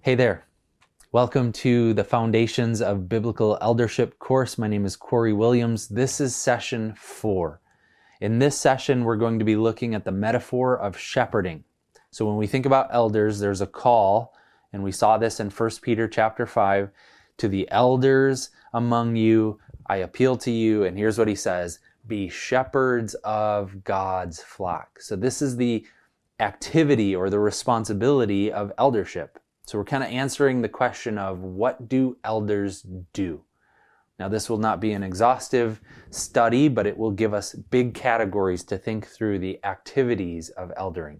Hey there. Welcome to the Foundations of Biblical Eldership course. My name is Corey Williams. This is session four. In this session, we're going to be looking at the metaphor of shepherding. So when we think about elders, there's a call, and we saw this in 1 Peter chapter 5, to the elders among you, I appeal to you, and here's what he says, be shepherds of God's flock. So this is the activity or the responsibility of eldership. So we're kind of answering the question of what do elders do? Now, this will not be an exhaustive study, but it will give us big categories to think through the activities of eldering.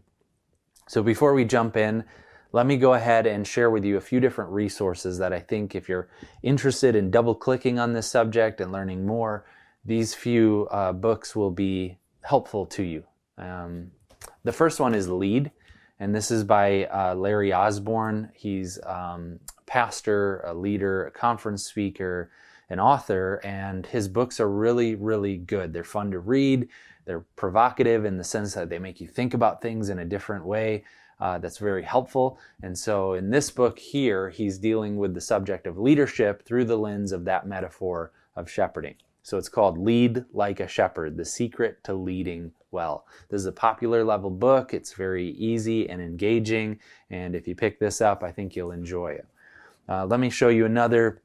So before we jump in, let me go ahead and share with you a few different resources that I think if you're interested in double clicking on this subject and learning more, these few uh, books will be helpful to you. Um, the first one is Lead and this is by uh, Larry Osborne. He's um, pastor, a leader, a conference speaker, an author, and his books are really, really good. They're fun to read. They're provocative in the sense that they make you think about things in a different way. Uh, that's very helpful. And so in this book here, he's dealing with the subject of leadership through the lens of that metaphor of shepherding. So it's called Lead Like a Shepherd The Secret to Leading Well. This is a popular level book. It's very easy and engaging. And if you pick this up, I think you'll enjoy it. Uh, let me show you another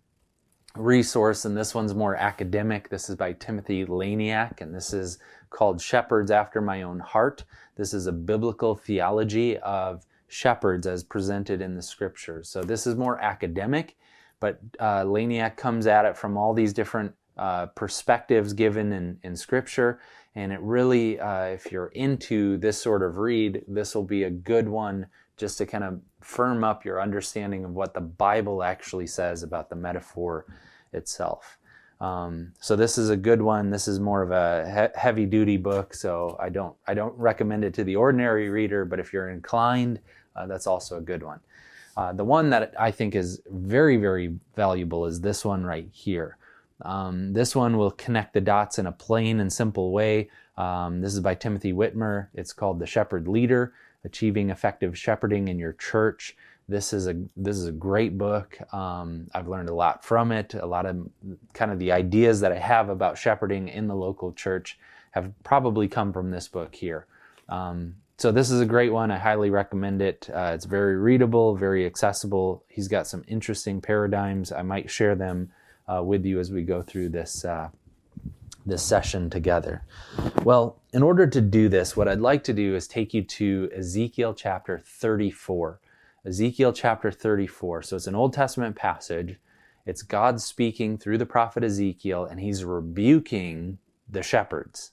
resource, and this one's more academic. This is by Timothy Laniak, and this is called Shepherds After My Own Heart. This is a biblical theology of shepherds as presented in the scriptures. So this is more academic, but uh, Laniak comes at it from all these different uh, perspectives given in, in Scripture. And it really, uh, if you're into this sort of read, this will be a good one just to kind of firm up your understanding of what the Bible actually says about the metaphor itself. Um, so this is a good one. This is more of a he- heavy duty book, so I don't I don't recommend it to the ordinary reader. But if you're inclined, uh, that's also a good one. Uh, the one that I think is very very valuable is this one right here. Um, this one will connect the dots in a plain and simple way. Um, this is by Timothy Witmer. It's called The Shepherd Leader Achieving Effective Shepherding in Your Church. This is a this is a great book. Um, I've learned a lot from it. A lot of kind of the ideas that I have about shepherding in the local church have probably come from this book here. Um, so this is a great one. I highly recommend it. Uh, it's very readable, very accessible. He's got some interesting paradigms. I might share them uh, with you as we go through this uh, this session together. Well, in order to do this, what I'd like to do is take you to Ezekiel chapter 34. Ezekiel chapter 34. So it's an Old Testament passage. It's God speaking through the prophet Ezekiel, and he's rebuking the shepherds.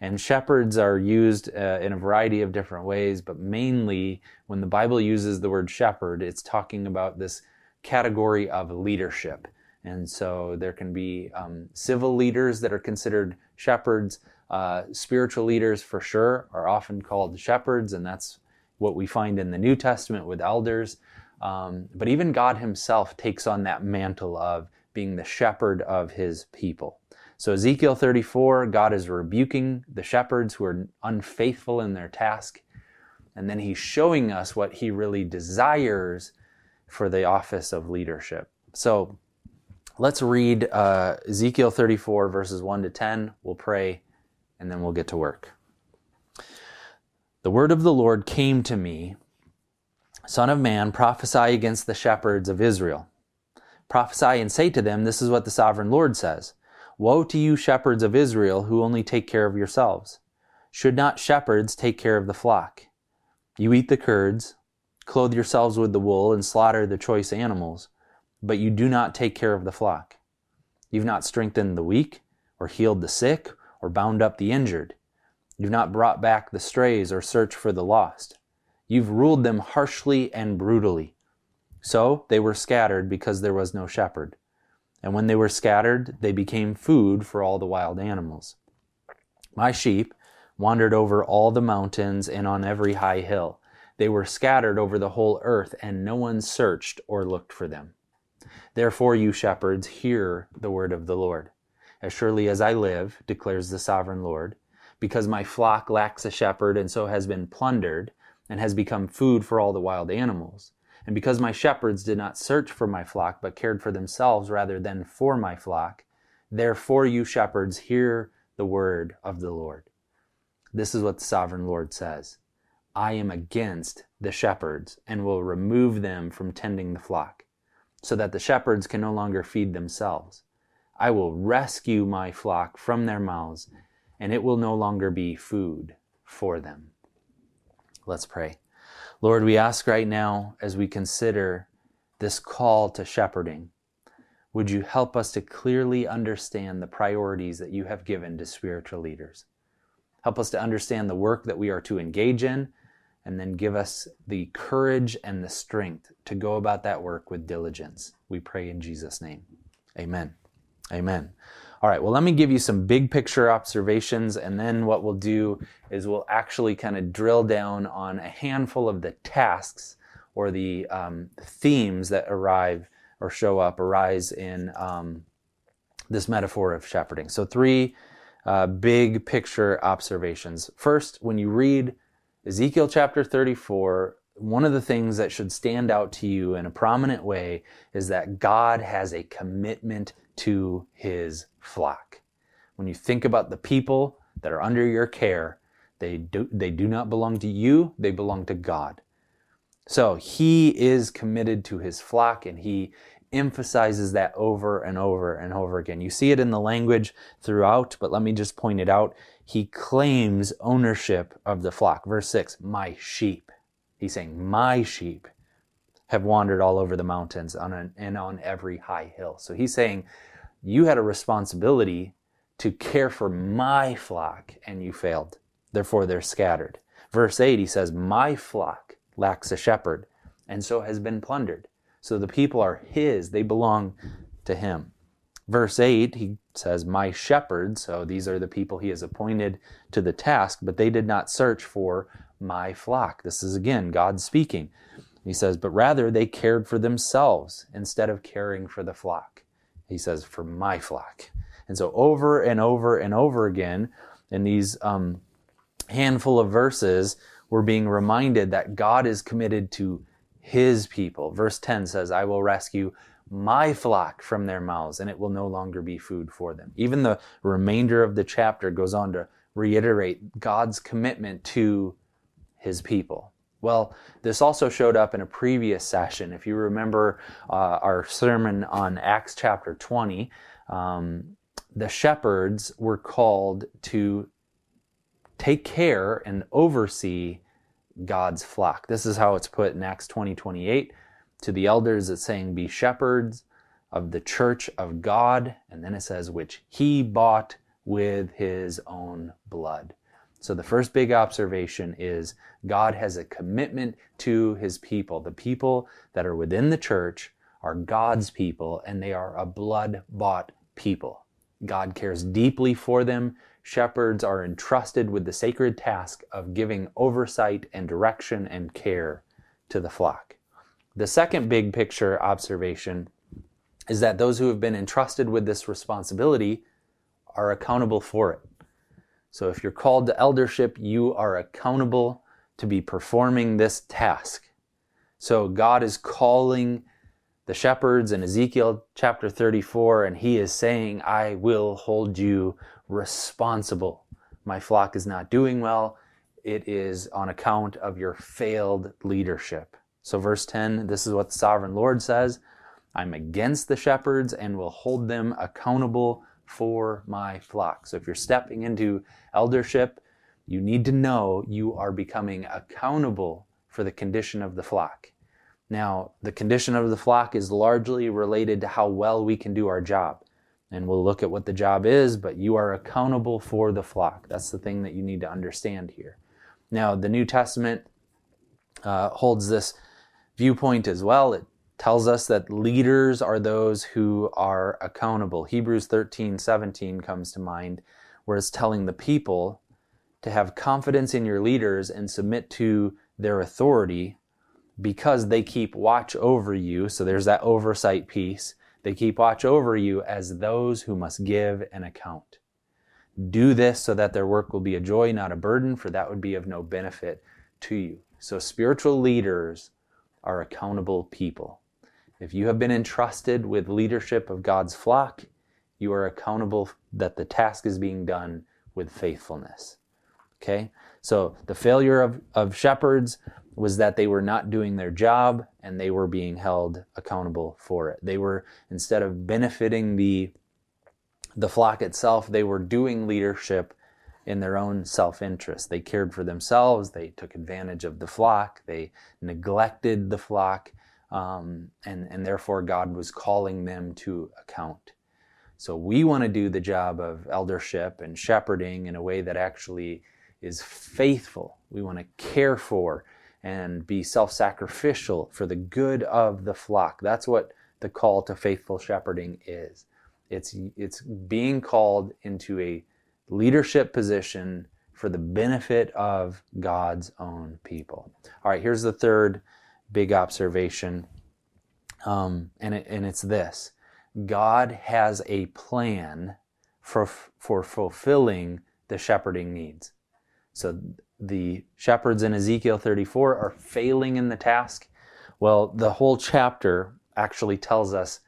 And shepherds are used uh, in a variety of different ways, but mainly when the Bible uses the word shepherd, it's talking about this category of leadership. And so there can be um, civil leaders that are considered shepherds. Uh, spiritual leaders, for sure, are often called shepherds, and that's what we find in the New Testament with elders. Um, but even God Himself takes on that mantle of being the shepherd of His people. So, Ezekiel 34, God is rebuking the shepherds who are unfaithful in their task. And then He's showing us what He really desires for the office of leadership. So, Let's read uh, Ezekiel 34, verses 1 to 10. We'll pray, and then we'll get to work. The word of the Lord came to me Son of man, prophesy against the shepherds of Israel. Prophesy and say to them, This is what the sovereign Lord says Woe to you, shepherds of Israel, who only take care of yourselves. Should not shepherds take care of the flock? You eat the curds, clothe yourselves with the wool, and slaughter the choice animals but you do not take care of the flock. You've not strengthened the weak, or healed the sick, or bound up the injured. You've not brought back the strays or searched for the lost. You've ruled them harshly and brutally. So they were scattered because there was no shepherd. And when they were scattered, they became food for all the wild animals. My sheep wandered over all the mountains and on every high hill. They were scattered over the whole earth, and no one searched or looked for them. Therefore, you shepherds, hear the word of the Lord. As surely as I live, declares the sovereign Lord, because my flock lacks a shepherd and so has been plundered and has become food for all the wild animals, And because my shepherds did not search for my flock, but cared for themselves rather than for my flock, therefore you shepherds hear the word of the Lord. This is what the sovereign Lord says I am against the shepherds and will remove them from tending the flock, so that the shepherds can no longer feed themselves. I will rescue my flock from their mouths, and it will no longer be food for them. Let's pray. Lord, we ask right now as we consider this call to shepherding, would you help us to clearly understand the priorities that you have given to spiritual leaders? Help us to understand the work that we are to engage in, and then give us the courage and the strength to go about that work with diligence. We pray in Jesus' name. Amen. Amen. All right, well, let me give you some big picture observations, and then what we'll do is we'll actually kind of drill down on a handful of the tasks or the um, themes that arrive or show up, arise in um, this metaphor of shepherding. So, three uh, big picture observations. First, when you read Ezekiel chapter 34, one of the things that should stand out to you in a prominent way is that God has a commitment to his flock. When you think about the people that are under your care, they do, they do not belong to you, they belong to God. So he is committed to his flock and he emphasizes that over and over and over again. You see it in the language throughout, but let me just point it out. He claims ownership of the flock. Verse 6 My sheep. He's saying, My sheep have wandered all over the mountains on an, and on every high hill. So he's saying, you had a responsibility to care for my flock and you failed. Therefore, they're scattered. Verse 8, he says, My flock lacks a shepherd and so has been plundered. So the people are his, they belong to him. Verse 8, he says, My shepherds, so these are the people he has appointed to the task, but they did not search for my flock. This is again God speaking. He says, But rather they cared for themselves instead of caring for the flock. He says, for my flock. And so over and over and over again in these um, handful of verses, we're being reminded that God is committed to his people. Verse 10 says, I will rescue my flock from their mouths, and it will no longer be food for them. Even the remainder of the chapter goes on to reiterate God's commitment to his people. Well, this also showed up in a previous session. If you remember uh, our sermon on Acts chapter 20, um, the shepherds were called to take care and oversee God's flock. This is how it's put in Acts 20 28. To the elders, it's saying, Be shepherds of the church of God. And then it says, Which he bought with his own blood. So the first big observation is God has a commitment to his people. The people that are within the church are God's people and they are a blood bought people. God cares deeply for them. Shepherds are entrusted with the sacred task of giving oversight and direction and care to the flock. The second big picture observation is that those who have been entrusted with this responsibility are accountable for it. So if you're called to eldership, you are accountable to be performing this task. So God is calling the shepherds in Ezekiel chapter 34, and he is saying, I will hold you responsible. My flock is not doing well. It is on account of your failed leadership. So, verse 10, this is what the sovereign Lord says I'm against the shepherds and will hold them accountable for my flock. So if you're stepping into eldership, you need to know you are becoming accountable for the condition of the flock. Now, the condition of the flock is largely related to how well we can do our job. And we'll look at what the job is, but you are accountable for the flock. That's the thing that you need to understand here. Now, the New Testament uh, holds this viewpoint as well. It tells us that leaders are those who are accountable. Hebrews 13 17 comes to mind, where it's telling the people to have confidence in your leaders and submit to their authority because they keep watch over you. So there's that oversight piece. They keep watch over you as those who must give an account. Do this so that their work will be a joy, not a burden, for that would be of no benefit to you. So spiritual leaders are accountable people. If you have been entrusted with leadership of God's flock, you are accountable that the task is being done with faithfulness. Okay? So the failure of, of shepherds was that they were not doing their job and they were being held accountable for it. They were, instead of benefiting the, the flock itself, they were doing leadership in their own self interest. They cared for themselves, they took advantage of the flock, they neglected the flock, um, and, and therefore God was calling them to account. So we want to do the job of eldership and shepherding in a way that actually is faithful. We want to care for and be self sacrificial for the good of the flock. That's what the call to faithful shepherding is. It's, it's being called into a leadership position for the benefit of God's own people. All right, here's the third big observation, um, and, it, and it's this God has a plan for, for fulfilling the shepherding needs. So the shepherds in Ezekiel 34 are failing in the task. Well, the whole chapter actually tells us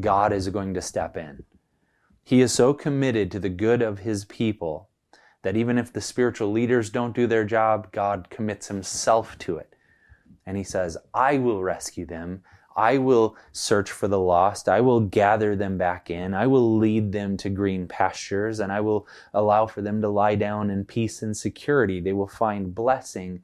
God is going to step in. He is so committed to the good of his people that even if the spiritual leaders don't do their job, God commits himself to it. And he says, I will rescue them. I will search for the lost. I will gather them back in. I will lead them to green pastures and I will allow for them to lie down in peace and security. They will find blessing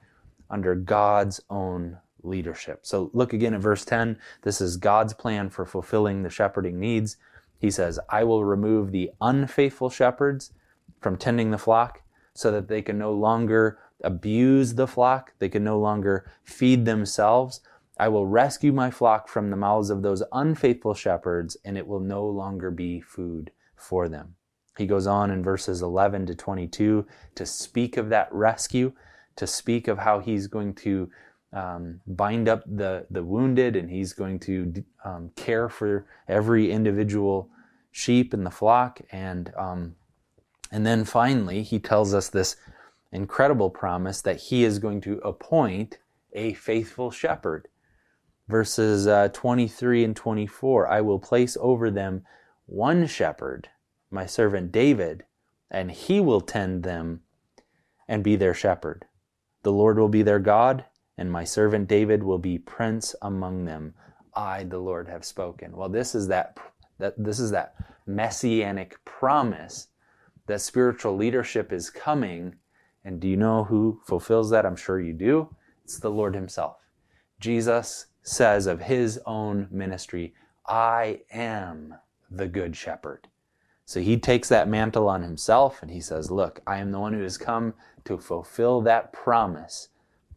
under God's own leadership. So look again at verse 10. This is God's plan for fulfilling the shepherding needs. He says, I will remove the unfaithful shepherds from tending the flock so that they can no longer abuse the flock. They can no longer feed themselves I will rescue my flock from the mouths of those unfaithful shepherds, and it will no longer be food for them. He goes on in verses 11 to 22 to speak of that rescue, to speak of how he's going to um, bind up the, the wounded and he's going to um, care for every individual sheep in the flock. And, um, and then finally, he tells us this incredible promise that he is going to appoint a faithful shepherd verses uh, 23 and 24 I will place over them one shepherd, my servant David, and he will tend them and be their shepherd. The Lord will be their God, and my servant David will be prince among them. I, the Lord, have spoken. Well, this is that, that this is that messianic promise that spiritual leadership is coming. And do you know who fulfills that? I'm sure you do. It's the Lord Himself. Jesus says of his own ministry, I am the good shepherd. So he takes that mantle on himself and he says, Look, I am the one who has come to fulfill that promise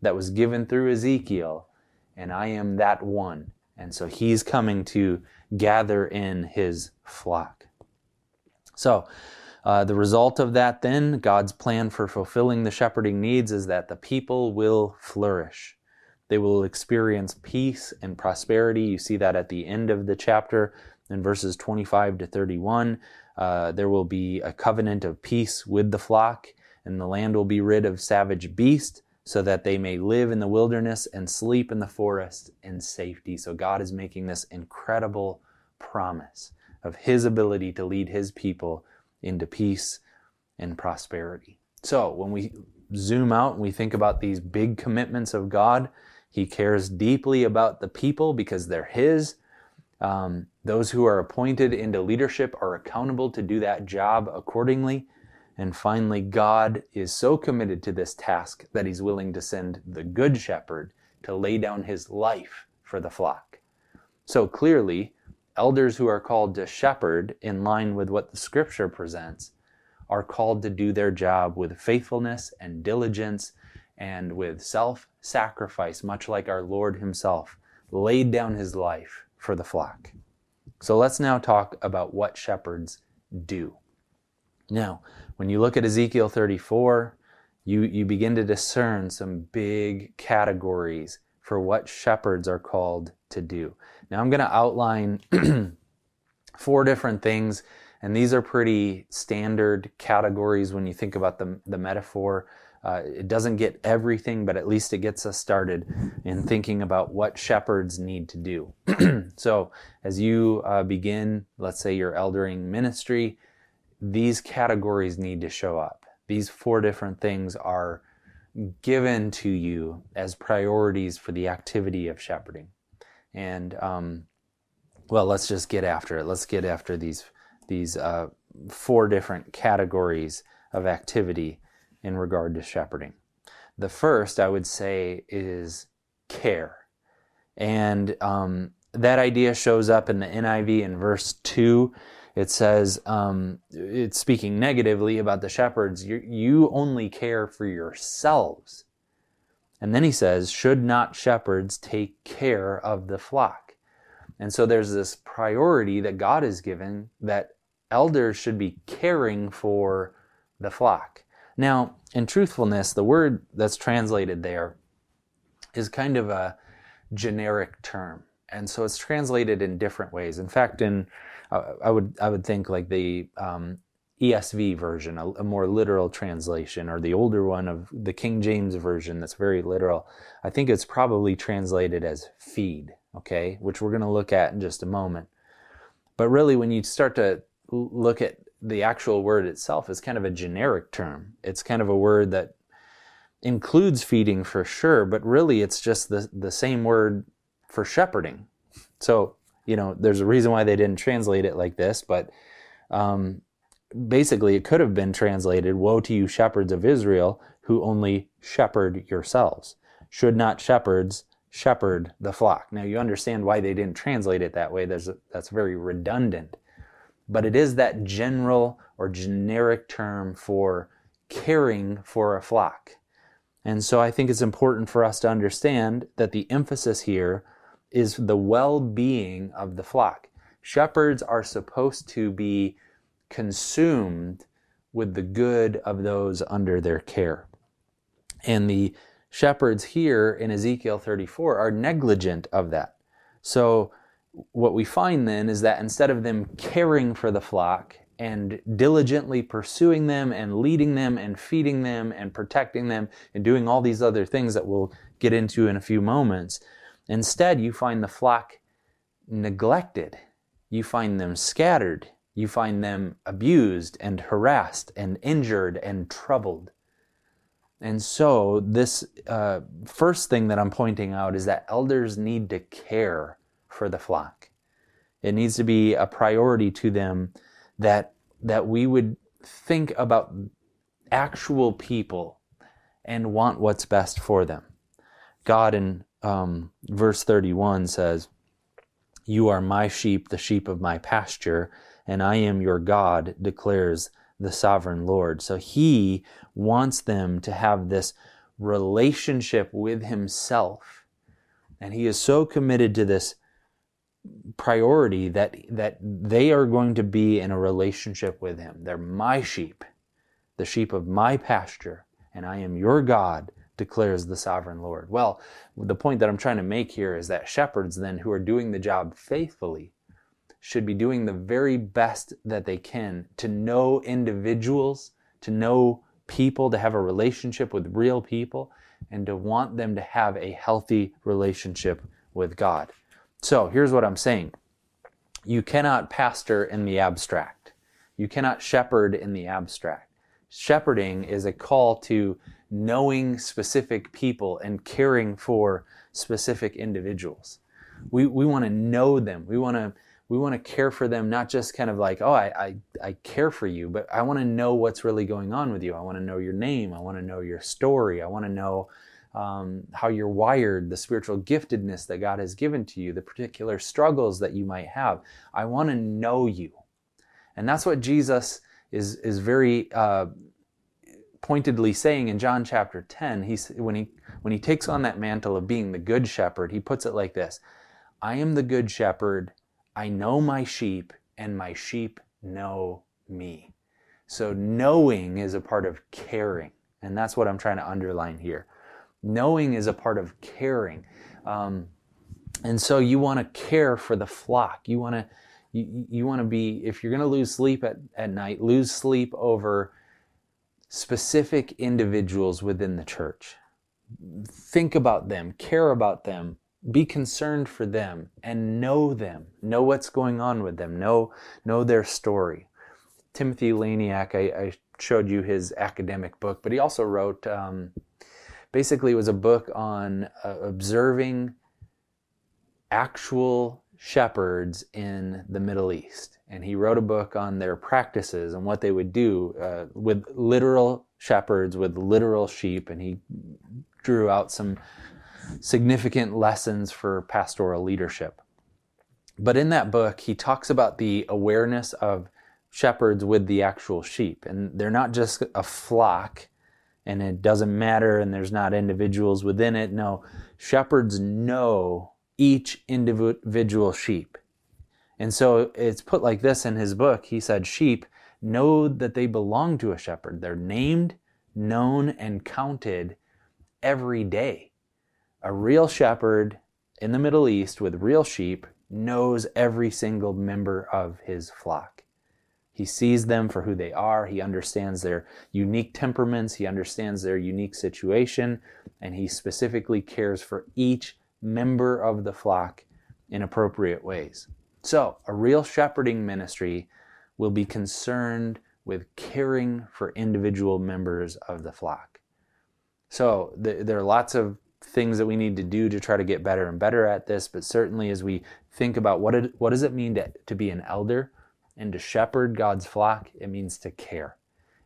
that was given through Ezekiel, and I am that one. And so he's coming to gather in his flock. So, uh, the result of that, then, God's plan for fulfilling the shepherding needs is that the people will flourish. They will experience peace and prosperity. You see that at the end of the chapter in verses 25 to 31. Uh, there will be a covenant of peace with the flock, and the land will be rid of savage beasts, so that they may live in the wilderness and sleep in the forest in safety. So God is making this incredible promise of His ability to lead His people into peace and prosperity. So when we zoom out and we think about these big commitments of God, he cares deeply about the people because they're His. Um, those who are appointed into leadership are accountable to do that job accordingly. And finally, God is so committed to this task that He's willing to send the Good Shepherd to lay down His life for the flock. So clearly, elders who are called to shepherd in line with what the Scripture presents are called to do their job with faithfulness and diligence and with self sacrifice, much like our Lord Himself laid down His life for the flock. So let's now talk about what shepherds do. Now, when you look at Ezekiel 34, you, you begin to discern some big categories for what shepherds are called to do. Now, I'm going to outline four different things, and these are pretty standard categories when you think about the, the metaphor uh, it doesn't get everything, but at least it gets us started in thinking about what shepherds need to do. so, as you uh, begin, let's say your eldering ministry, these categories need to show up. These four different things are given to you as priorities for the activity of shepherding. And um, well, let's just get after it. Let's get after these these uh, four different categories of activity in regard to shepherding. The first, I would say, is care. And um, that idea shows up in the NIV in verse 2. It says, um, it's speaking negatively about the shepherds. You, you only care for yourselves. And then he says, should not shepherds take care of the flock? And so there's this priority that God has given that elders should be caring for the flock. Now, in truthfulness, the word that's translated there is kind of a generic term. And so it's translated in different ways. In fact, in uh, I would I would think like the um, ESV version, a, a, more literal translation, or the older one of the King James version that's very literal. I think it's probably translated as feed, okay, which we're going to look at in just a moment. But really, when you start to look at the actual word itself is kind of a generic term. It's kind of a word that includes feeding for sure, but really it's just the, the same word for shepherding. So, you know, there's a reason why they didn't translate it like this, but um, basically it could have been translated Woe to you, shepherds of Israel, who only shepherd yourselves. Should not shepherds shepherd the flock? Now, you understand why they didn't translate it that way. There's a, that's very redundant but it is that general or generic term for caring for a flock. And so I think it's important for us to understand that the emphasis here is the well being of the flock. Shepherds are supposed to be consumed with the good of those under their care. And the shepherds here in Ezekiel 34 are negligent of that. So what we find then is that instead of them caring for the flock and diligently pursuing them and leading them and feeding them and protecting them and doing all these other things that we'll get into in a few moments, instead you find the flock neglected. You find them scattered. You find them abused and harassed and injured and troubled. And so, this uh, first thing that I'm pointing out is that elders need to care for the flock. It needs to be a priority to them that that we would think about actual people and want what's best for them. God in um, verse 31 says, You are my sheep, the sheep of my pasture, and I am your God, declares the sovereign Lord. So he wants them to have this relationship with himself. And he is so committed to this priority that that they are going to be in a relationship with him. They're my sheep, the sheep of my pasture, and I am your God, declares the sovereign Lord. Well, the point that I'm trying to make here is that shepherds then who are doing the job faithfully should be doing the very best that they can to know individuals, to know people, to have a relationship with real people, and to want them to have a healthy relationship with God. So here's what I'm saying you cannot pastor in the abstract, you cannot shepherd in the abstract. Shepherding is a call to knowing specific people and caring for specific individuals. We, we want to know them. We want to we want to care for them, not just kind of like, oh, I, I, I care for you, but I want to know what's really going on with you. I want to know your name. I want to know your story. I want to know um, how you're wired, the spiritual giftedness that God has given to you, the particular struggles that you might have. I want to know you. And that's what Jesus is, is very uh, pointedly saying in John chapter 10. He's, when, he, when he takes on that mantle of being the good shepherd, he puts it like this I am the good shepherd. I know my sheep, and my sheep know me. So, knowing is a part of caring. And that's what I'm trying to underline here. Knowing is a part of caring. Um, and so you want to care for the flock. You want to you, you want to be if you're going to lose sleep at, at night, lose sleep over specific individuals within the church. Think about them, care about them, be concerned for them, and know them. Know what's going on with them. Know, know their story. Timothy Laniak, I, I showed you his academic book, but he also wrote, um, basically, it was a book on uh, observing actual shepherds in the Middle East. And he wrote a book on their practices and what they would do uh, with literal shepherds, with literal sheep. And he drew out some significant lessons for pastoral leadership. But in that book, he talks about the awareness of shepherds with the actual sheep. And they're not just a flock and it doesn't matter and there's not individuals within it. No, shepherds know each individual sheep. And so it's put like this in his book. He said, Sheep know that they belong to a shepherd. They're named, known, and counted every day. A real shepherd in the Middle East with real sheep knows every single member of his flock. He sees them for who they are. He understands their unique temperaments. He understands their unique situation. And he specifically cares for each member of the flock in appropriate ways. So, a real shepherding ministry will be concerned with caring for individual members of the flock. So, th- there are lots of things that we need to do to try to get better and better at this, but certainly as we think about what, it, what does it mean to, to be an elder and to shepherd God's flock, it means to care.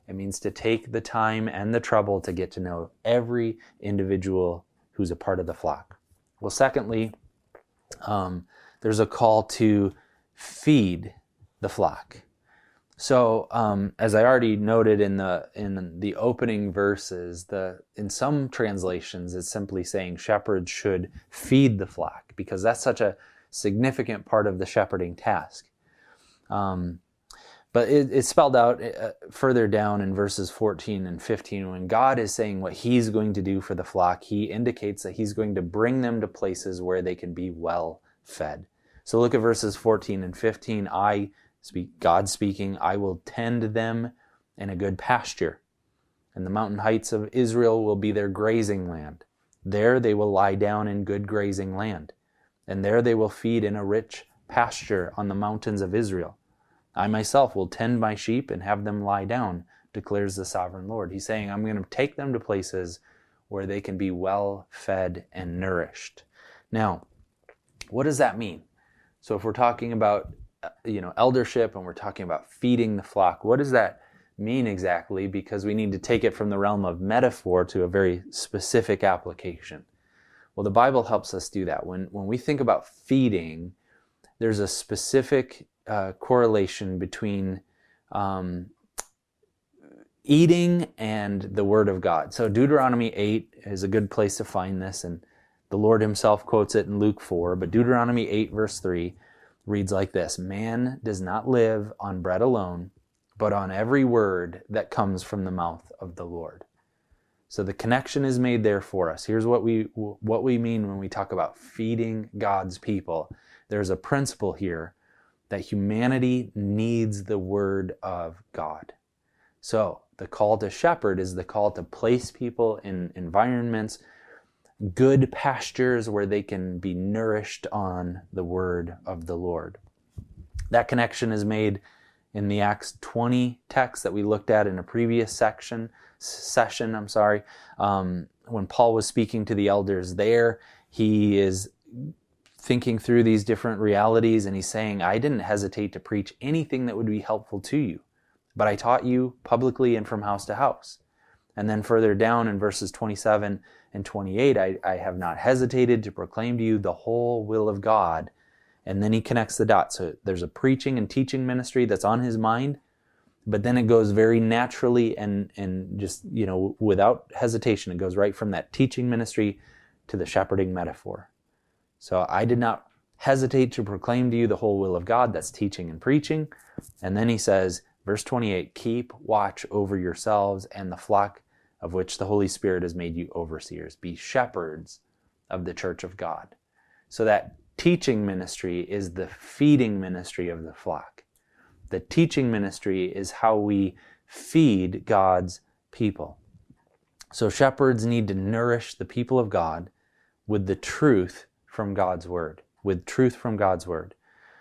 It means to take the time and the trouble to get to know every individual who's a part of the flock. Well, secondly, um, there's a call to feed the flock. So, um, as I already noted in the in the opening verses, the in some translations it's simply saying shepherds should feed the flock because that's such a significant part of the shepherding task. Um, but it, it's spelled out uh, further down in verses 14 and 15. When God is saying what He's going to do for the flock, He indicates that He's going to bring them to places where they can be well fed. So look at verses 14 and 15. I speak, God speaking, I will tend them in a good pasture, and the mountain heights of Israel will be their grazing land. There they will lie down in good grazing land, and there they will feed in a rich pasture on the mountains of Israel. I myself will tend my sheep and have them lie down, declares the sovereign Lord. He's saying, I'm going to take them to places where they can be well fed and nourished. Now, what does that mean? So if we're talking about uh, you know eldership and we're talking about feeding the flock, what does that mean exactly? Because we need to take it from the realm of metaphor to a very specific application. Well, the Bible helps us do that. When when we think about feeding, there's a specific uh, correlation between um, eating and the Word of God. So Deuteronomy 8 is a good place to find this, and the Lord Himself quotes it in Luke 4. But Deuteronomy 8, verse 3, reads like this Man does not live on bread alone, but on every word that comes from the mouth of the Lord. So the connection is made there for us. Here's what we what we mean when we talk about feeding God's people. There's a principle here that humanity needs the word of God. So, the call to shepherd is the call to place people in environments, good pastures where they can be nourished on the word of the Lord. That connection is made in the Acts 20 text that we looked at in a previous section session. I'm sorry. Um, when Paul was speaking to the elders there, he is thinking through these different realities and he's saying, I didn't hesitate to preach anything that would be helpful to you, but I taught you publicly and from house to house. And then further down in verses 27 and 28, I, I have not hesitated to proclaim to you the whole will of God. And then he connects the dots. So there's a preaching and teaching ministry that's on his mind, but then it goes very naturally and, and just, you know, without hesitation, it goes right from that teaching ministry to the shepherding metaphor. So I did not hesitate to proclaim to you the whole will of God. That's teaching and preaching. And then he says, verse 28 Keep watch over yourselves and the flock of which the Holy Spirit has made you overseers. Be shepherds of the church of God. So that teaching ministry is the feeding ministry of the flock. The teaching ministry is how we feed God's people. So shepherds need to nourish the people of God with the truth from God's word, with truth from God's word.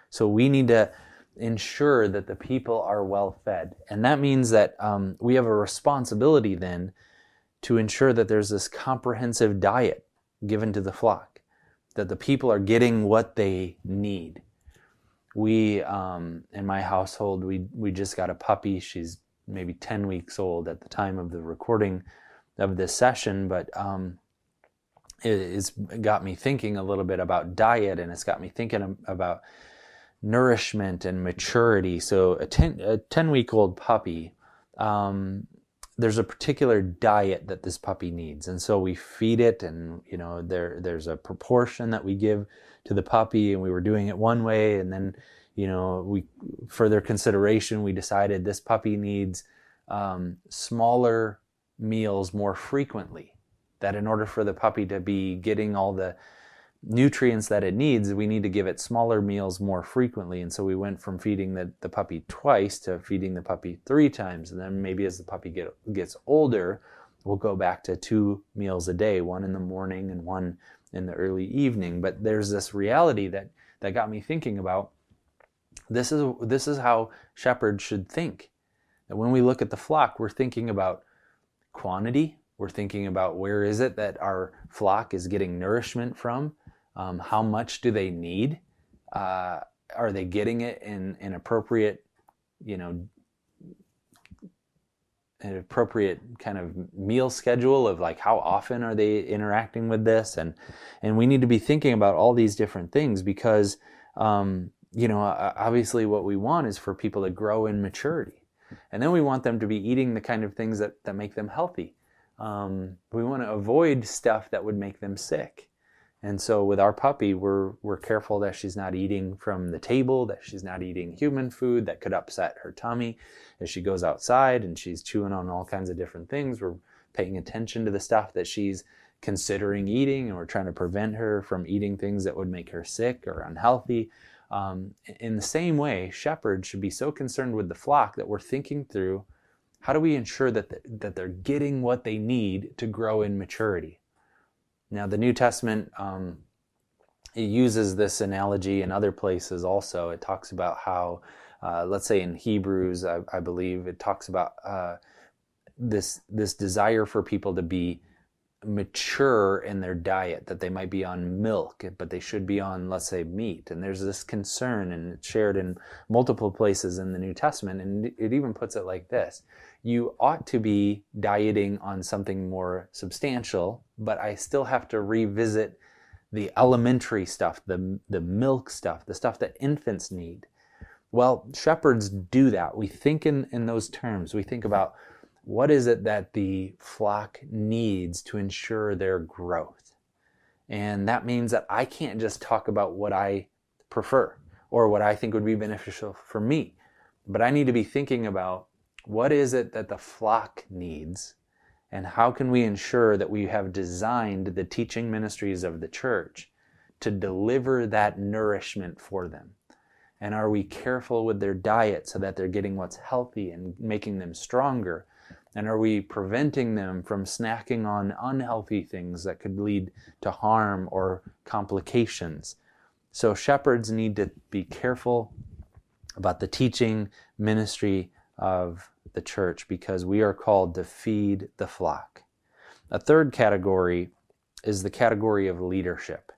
So we need to ensure that the people are well fed. And that means that um, we have a responsibility then to ensure that there's this comprehensive diet given to the flock, that the people are getting what they need. We, um, in my household, we, we just got a puppy. She's maybe 10 weeks old at the time of the recording of this session, but um, it, it's got me thinking a little bit about diet and it's got me thinking about nourishment and maturity. So a 10, a 10 week old puppy, um, there's a particular diet that this puppy needs. And so we feed it and, you know, there, there's a proportion that we give to the puppy and we were doing it one way. And then, you know, we further consideration, we decided this puppy needs um, smaller meals more frequently. That in order for the puppy to be getting all the nutrients that it needs, we need to give it smaller meals more frequently. And so we went from feeding the, the puppy twice to feeding the puppy three times. And then maybe as the puppy get, gets older, we'll go back to two meals a day, one in the morning and one in the early evening. But there's this reality that, that got me thinking about this is, this is how shepherds should think. That when we look at the flock, we're thinking about quantity. We're thinking about where is it that our flock is getting nourishment from um, how much do they need? Uh, are they getting it in an appropriate, you know, an appropriate kind of meal schedule of like how often are they interacting with this? And and we need to be thinking about all these different things because um, you know obviously what we want is for people to grow in maturity. And then we want them to be eating the kind of things that, that make them healthy. Um, we want to avoid stuff that would make them sick. And so with our puppy, we're we're careful that she's not eating from the table, that she's not eating human food that could upset her tummy. As she goes outside and she's chewing on all kinds of different things, we're paying attention to the stuff that she's considering eating, and we're trying to prevent her from eating things that would make her sick or unhealthy. Um, in the same way, shepherds should be so concerned with the flock that we're thinking through how do we ensure that, the, that they're getting what they need to grow in maturity now, the New Testament um, uses this analogy in other places also. It talks about how, uh, let's say in Hebrews, I, I believe it talks about uh, this this desire for people to be mature in their diet, that they might be on milk, but they should be on, let's say, meat. And there's this concern, and it's shared in multiple places in the New Testament. And it even puts it like this You ought to be dieting on something more substantial, but I still have to revisit the elementary stuff, the, the milk stuff, the stuff that infants need. Well, shepherds do that. We think in, in those terms. We think about what is it that the flock needs to ensure their growth? And that means that I can't just talk about what I prefer or what I think would be beneficial for me, but I need to be thinking about what is it that the flock needs and how can we ensure that we have designed the teaching ministries of the church to deliver that nourishment for them? And are we careful with their diet so that they're getting what's healthy and making them stronger and are we preventing them from snacking on unhealthy things that could lead to harm or complications? So, shepherds need to be careful about the teaching ministry of the church because we are called to feed the flock. A third category is the category of leadership.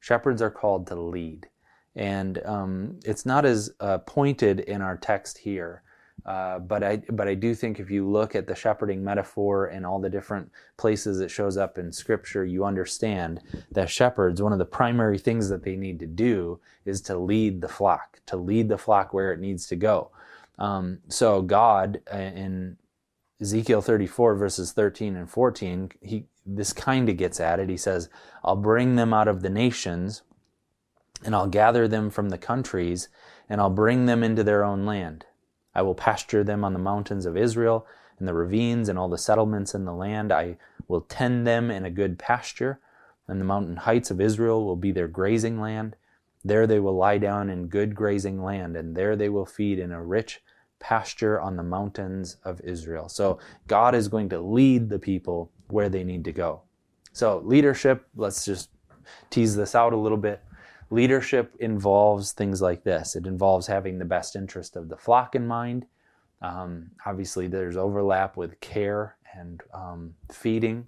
Shepherds are called to lead. And um, it's not as uh, pointed in our text here, uh, but I but I do think if you look at the shepherding metaphor and all the different places it shows up in Scripture, you understand that shepherds one of the primary things that they need to do is to lead the flock, to lead the flock where it needs to go. Um, so God uh, in Ezekiel 34 verses 13 and 14, he this kind of gets at it. He says, "I'll bring them out of the nations, and I'll gather them from the countries, and I'll bring them into their own land." I will pasture them on the mountains of Israel, and the ravines and all the settlements in the land. I will tend them in a good pasture, and the mountain heights of Israel will be their grazing land. There they will lie down in good grazing land, and there they will feed in a rich pasture on the mountains of Israel. So God is going to lead the people where they need to go. So leadership, let's just tease this out a little bit. Leadership involves things like this. It involves having the best interest of the flock in mind. Um, obviously, there's overlap with care and um, feeding,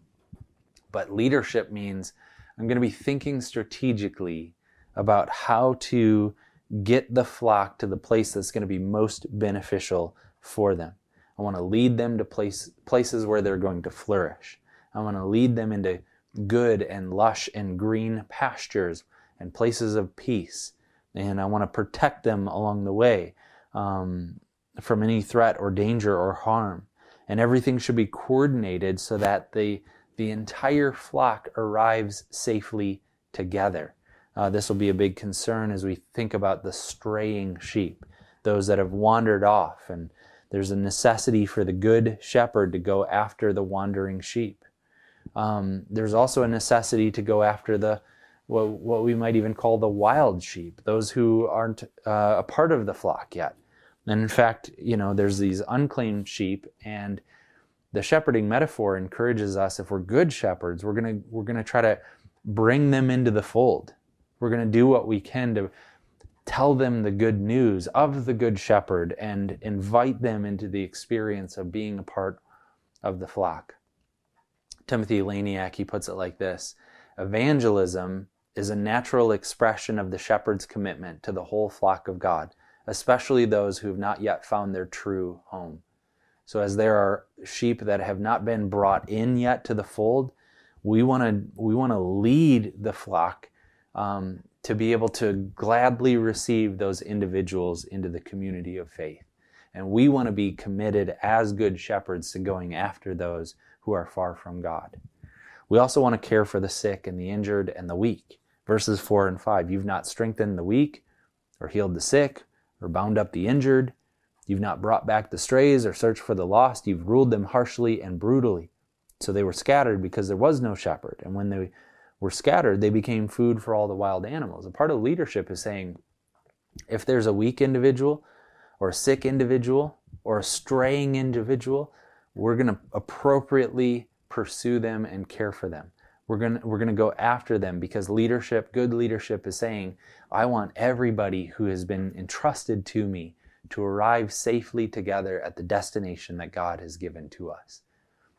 but leadership means I'm going to be thinking strategically about how to get the flock to the place that's going to be most beneficial for them. I want to lead them to place, places where they're going to flourish. I want to lead them into good and lush and green pastures and places of peace. And I want to protect them along the way um, from any threat or danger or harm. And everything should be coordinated so that the, the entire flock arrives safely together. Uh, this will be a big concern as we think about the straying sheep, those that have wandered off. And there's a necessity for the good shepherd to go after the wandering sheep. Um, there's also a necessity to go after the what, what we might even call the wild sheep, those who aren't uh, a part of the flock yet. And in fact, you know, there's these unclaimed sheep, and the shepherding metaphor encourages us if we're good shepherds, we're gonna we're gonna try to bring them into the fold. We're gonna do what we can to tell them the good news of the good shepherd and invite them into the experience of being a part of the flock. Timothy Laniak, he puts it like this Evangelism is a natural expression of the shepherd's commitment to the whole flock of God, especially those who have not yet found their true home. So, as there are sheep that have not been brought in yet to the fold, we want to we want to lead the flock um, to be able to gladly receive those individuals into the community of faith, and we want to be committed as good shepherds to going after those who are far from God. We also want to care for the sick and the injured and the weak. Verses 4 and 5 You've not strengthened the weak, or healed the sick, or bound up the injured. You've not brought back the strays or searched for the lost. You've ruled them harshly and brutally. So they were scattered because there was no shepherd. And when they were scattered, they became food for all the wild animals. A part of leadership is saying if there's a weak individual, or a sick individual, or a straying individual, we're going to appropriately pursue them and care for them. We're going we're going to go after them because leadership, good leadership is saying, I want everybody who has been entrusted to me to arrive safely together at the destination that God has given to us.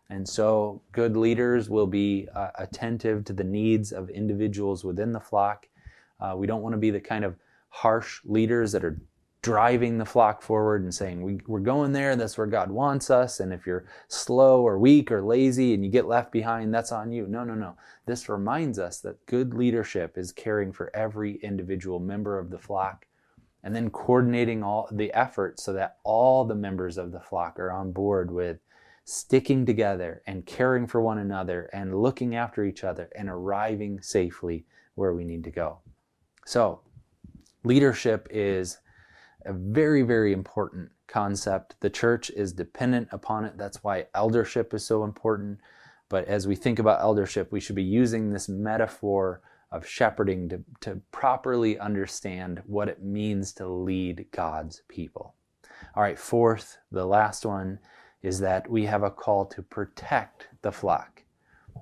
And so, good leaders will be uh, attentive to the needs of individuals within the flock. Uh, we don't want to be the kind of harsh leaders that are driving the flock forward and saying, we, We're going there, that's where God wants us. And if you're slow or weak or lazy and you get left behind, that's on you. No, no, no. This reminds us that good leadership is caring for every individual member of the flock and then coordinating all the effort so that all the members of the flock are on board with sticking together and caring for one another and looking after each other and arriving safely where we need to go. So, leadership is a very, very important concept. The church is dependent upon it. That's why eldership is so important. But as we think about eldership, we should be using this metaphor of shepherding to, to properly understand what it means to lead God's people. All right, fourth, the last one is that we have a call to protect the flock.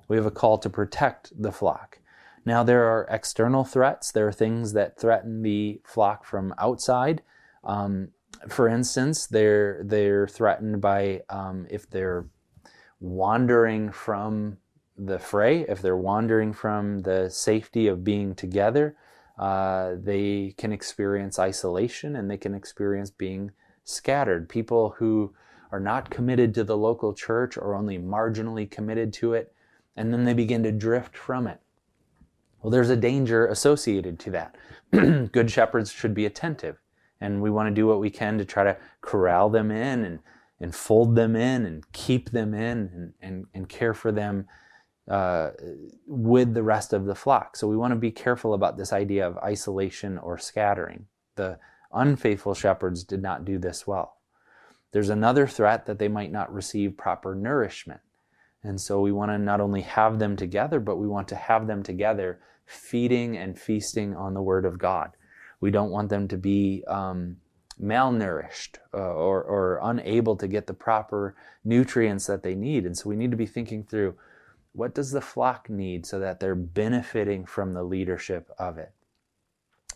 We have a call to protect the flock. Now, there are external threats. There are things that threaten the flock from outside. Um, for instance, they're they're threatened by um, if they're wandering from the fray, if they're wandering from the safety of being together, uh, they can experience isolation and they can experience being scattered. People who are not committed to the local church or only marginally committed to it, and then they begin to drift from it. Well, there's a danger associated to that. Good shepherds should be attentive and we want to do what we can to try to corral them in and, and fold them in and keep them in and, and, and care for them uh, with the rest of the flock. So we want to be careful about this idea of isolation or scattering. The unfaithful shepherds did not do this well. There's another threat that they might not receive proper nourishment. And so we want to not only have them together, but we want to have them together feeding and feasting on the Word of God. We don't want them to be um, malnourished uh, or, or unable to get the proper nutrients that they need. And so we need to be thinking through what does the flock need so that they're benefiting from the leadership of it.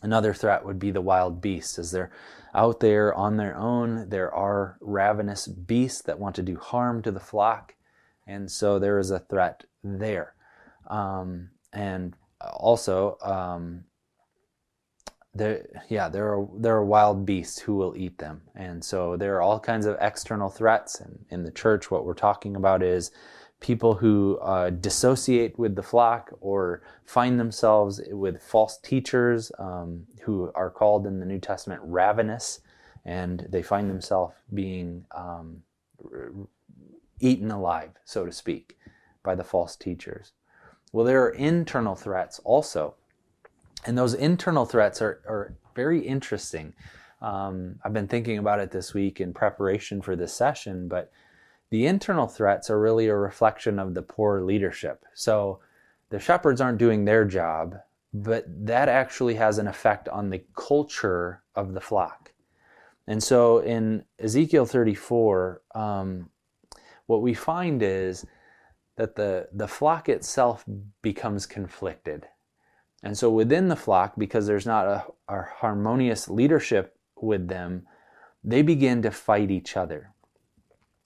Another threat would be the wild beasts. As they're out there on their own, there are ravenous beasts that want to do harm to the flock. And so there is a threat there. Um, and also, um, there, yeah, there are there are wild beasts who will eat them, and so there are all kinds of external threats. And in the church, what we're talking about is people who uh, dissociate with the flock or find themselves with false teachers um, who are called in the New Testament ravenous, and they find themselves being um, eaten alive, so to speak, by the false teachers. Well, there are internal threats also and those internal threats are, are very interesting. Um, I've been thinking about it this week in preparation for this session, but the internal threats are really a reflection of the poor leadership. So the shepherds aren't doing their job, but that actually has an effect on the culture of the flock. And so in Ezekiel 34, um, what we find is that the, the flock itself becomes conflicted. And so within the flock, because there's not a, a harmonious leadership with them, they begin to fight each other.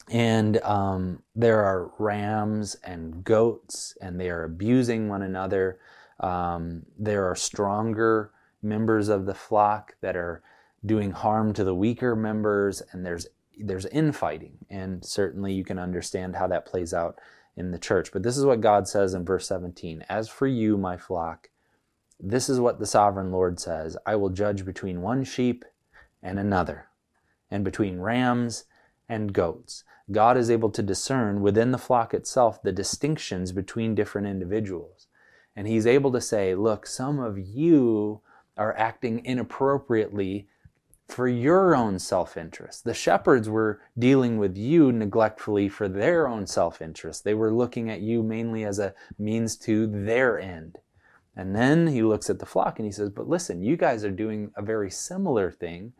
And um, there are rams and goats, and they are abusing one another. Um, there are stronger members of the flock that are doing harm to the weaker members, and there's there's infighting. And certainly you can understand how that plays out in the church. But this is what God says in verse 17 As for you, my flock, this is what the sovereign Lord says I will judge between one sheep and another, and between rams and goats. God is able to discern within the flock itself the distinctions between different individuals. And He's able to say, Look, some of you are acting inappropriately for your own self interest. The shepherds were dealing with you neglectfully for their own self interest. They were looking at you mainly as a means to their end. And then he looks at the flock and he says, But listen, you guys are doing a very similar thing.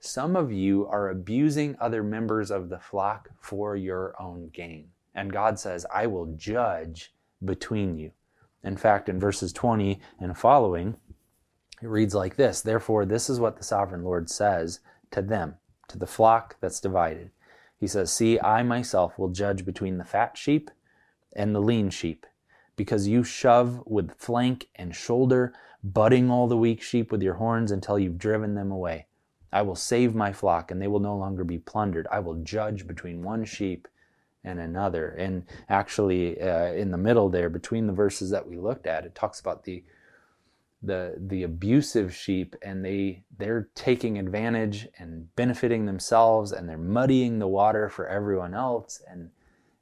Some of you are abusing other members of the flock for your own gain. And God says, I will judge between you. In fact, in verses 20 and following, it reads like this Therefore, this is what the sovereign Lord says to them, to the flock that's divided. He says, See, I myself will judge between the fat sheep and the lean sheep because you shove with flank and shoulder, butting all the weak sheep with your horns until you've driven them away. I will save my flock, and they will no longer be plundered. I will judge between one sheep and another. And actually, uh, in the middle there, between the verses that we looked at, it talks about the the the abusive sheep, and they they're taking advantage and benefiting themselves, and they're muddying the water for everyone else, and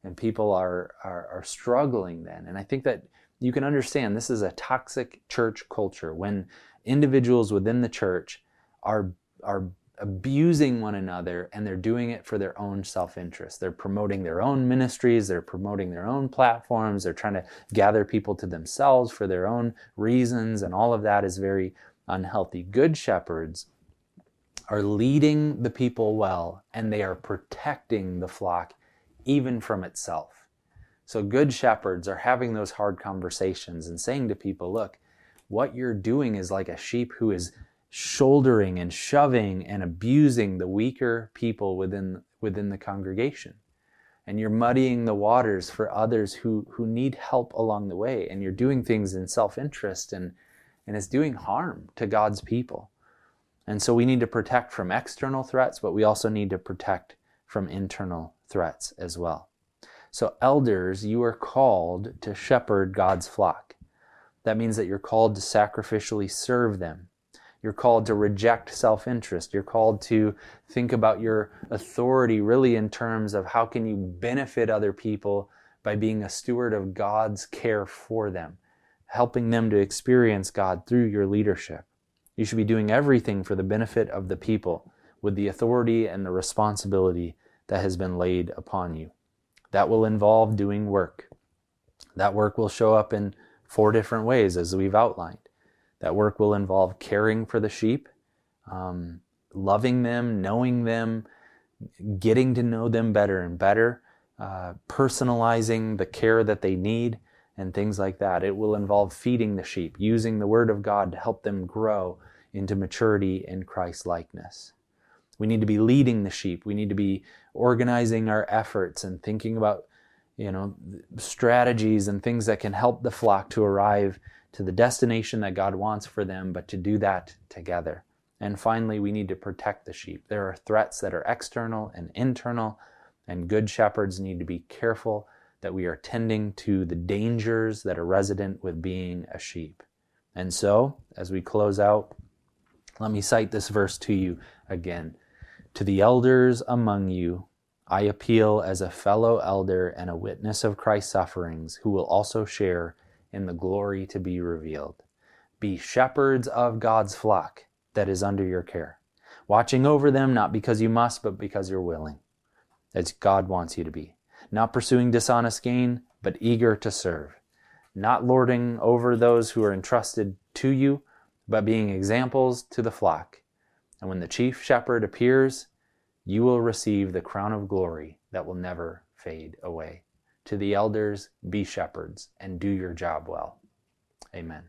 and people are, are, are struggling then. And I think that you can understand this is a toxic church culture when individuals within the church are are abusing one another and they're doing it for their own self-interest. They're promoting their own ministries, they're promoting their own platforms, they're trying to gather people to themselves for their own reasons and all of that is very unhealthy. Good shepherds are leading the people well and they are protecting the flock even from itself. So, good shepherds are having those hard conversations and saying to people, look, what you're doing is like a sheep who is shouldering and shoving and abusing the weaker people within, within the congregation. And you're muddying the waters for others who, who need help along the way. And you're doing things in self interest and, and it's doing harm to God's people. And so we need to protect from external threats, but we also need to protect from internal threats as well. So, elders, you are called to shepherd God's flock. That means that you're called to sacrificially serve them. You're called to reject self interest. You're called to think about your authority really in terms of how can you benefit other people by being a steward of God's care for them, helping them to experience God through your leadership. You should be doing everything for the benefit of the people with the authority and the responsibility that has been laid upon you. That will involve doing work. That work will show up in four different ways, as we've outlined. That work will involve caring for the sheep, um, loving them, knowing them, getting to know them better and better, uh, personalizing the care that they need, and things like that. It will involve feeding the sheep, using the Word of God to help them grow into maturity in Christ likeness. We need to be leading the sheep. We need to be organizing our efforts and thinking about, you know, strategies and things that can help the flock to arrive to the destination that God wants for them, but to do that together. And finally, we need to protect the sheep. There are threats that are external and internal, and good shepherds need to be careful that we are tending to the dangers that are resident with being a sheep. And so, as we close out, let me cite this verse to you again. To the elders among you, I appeal as a fellow elder and a witness of Christ's sufferings, who will also share in the glory to be revealed. Be shepherds of God's flock that is under your care, watching over them not because you must, but because you're willing, as God wants you to be not pursuing dishonest gain, but eager to serve, not lording over those who are entrusted to you, but being examples to the flock. And when the chief shepherd appears, you will receive the crown of glory that will never fade away. To the elders, be shepherds and do your job well. Amen.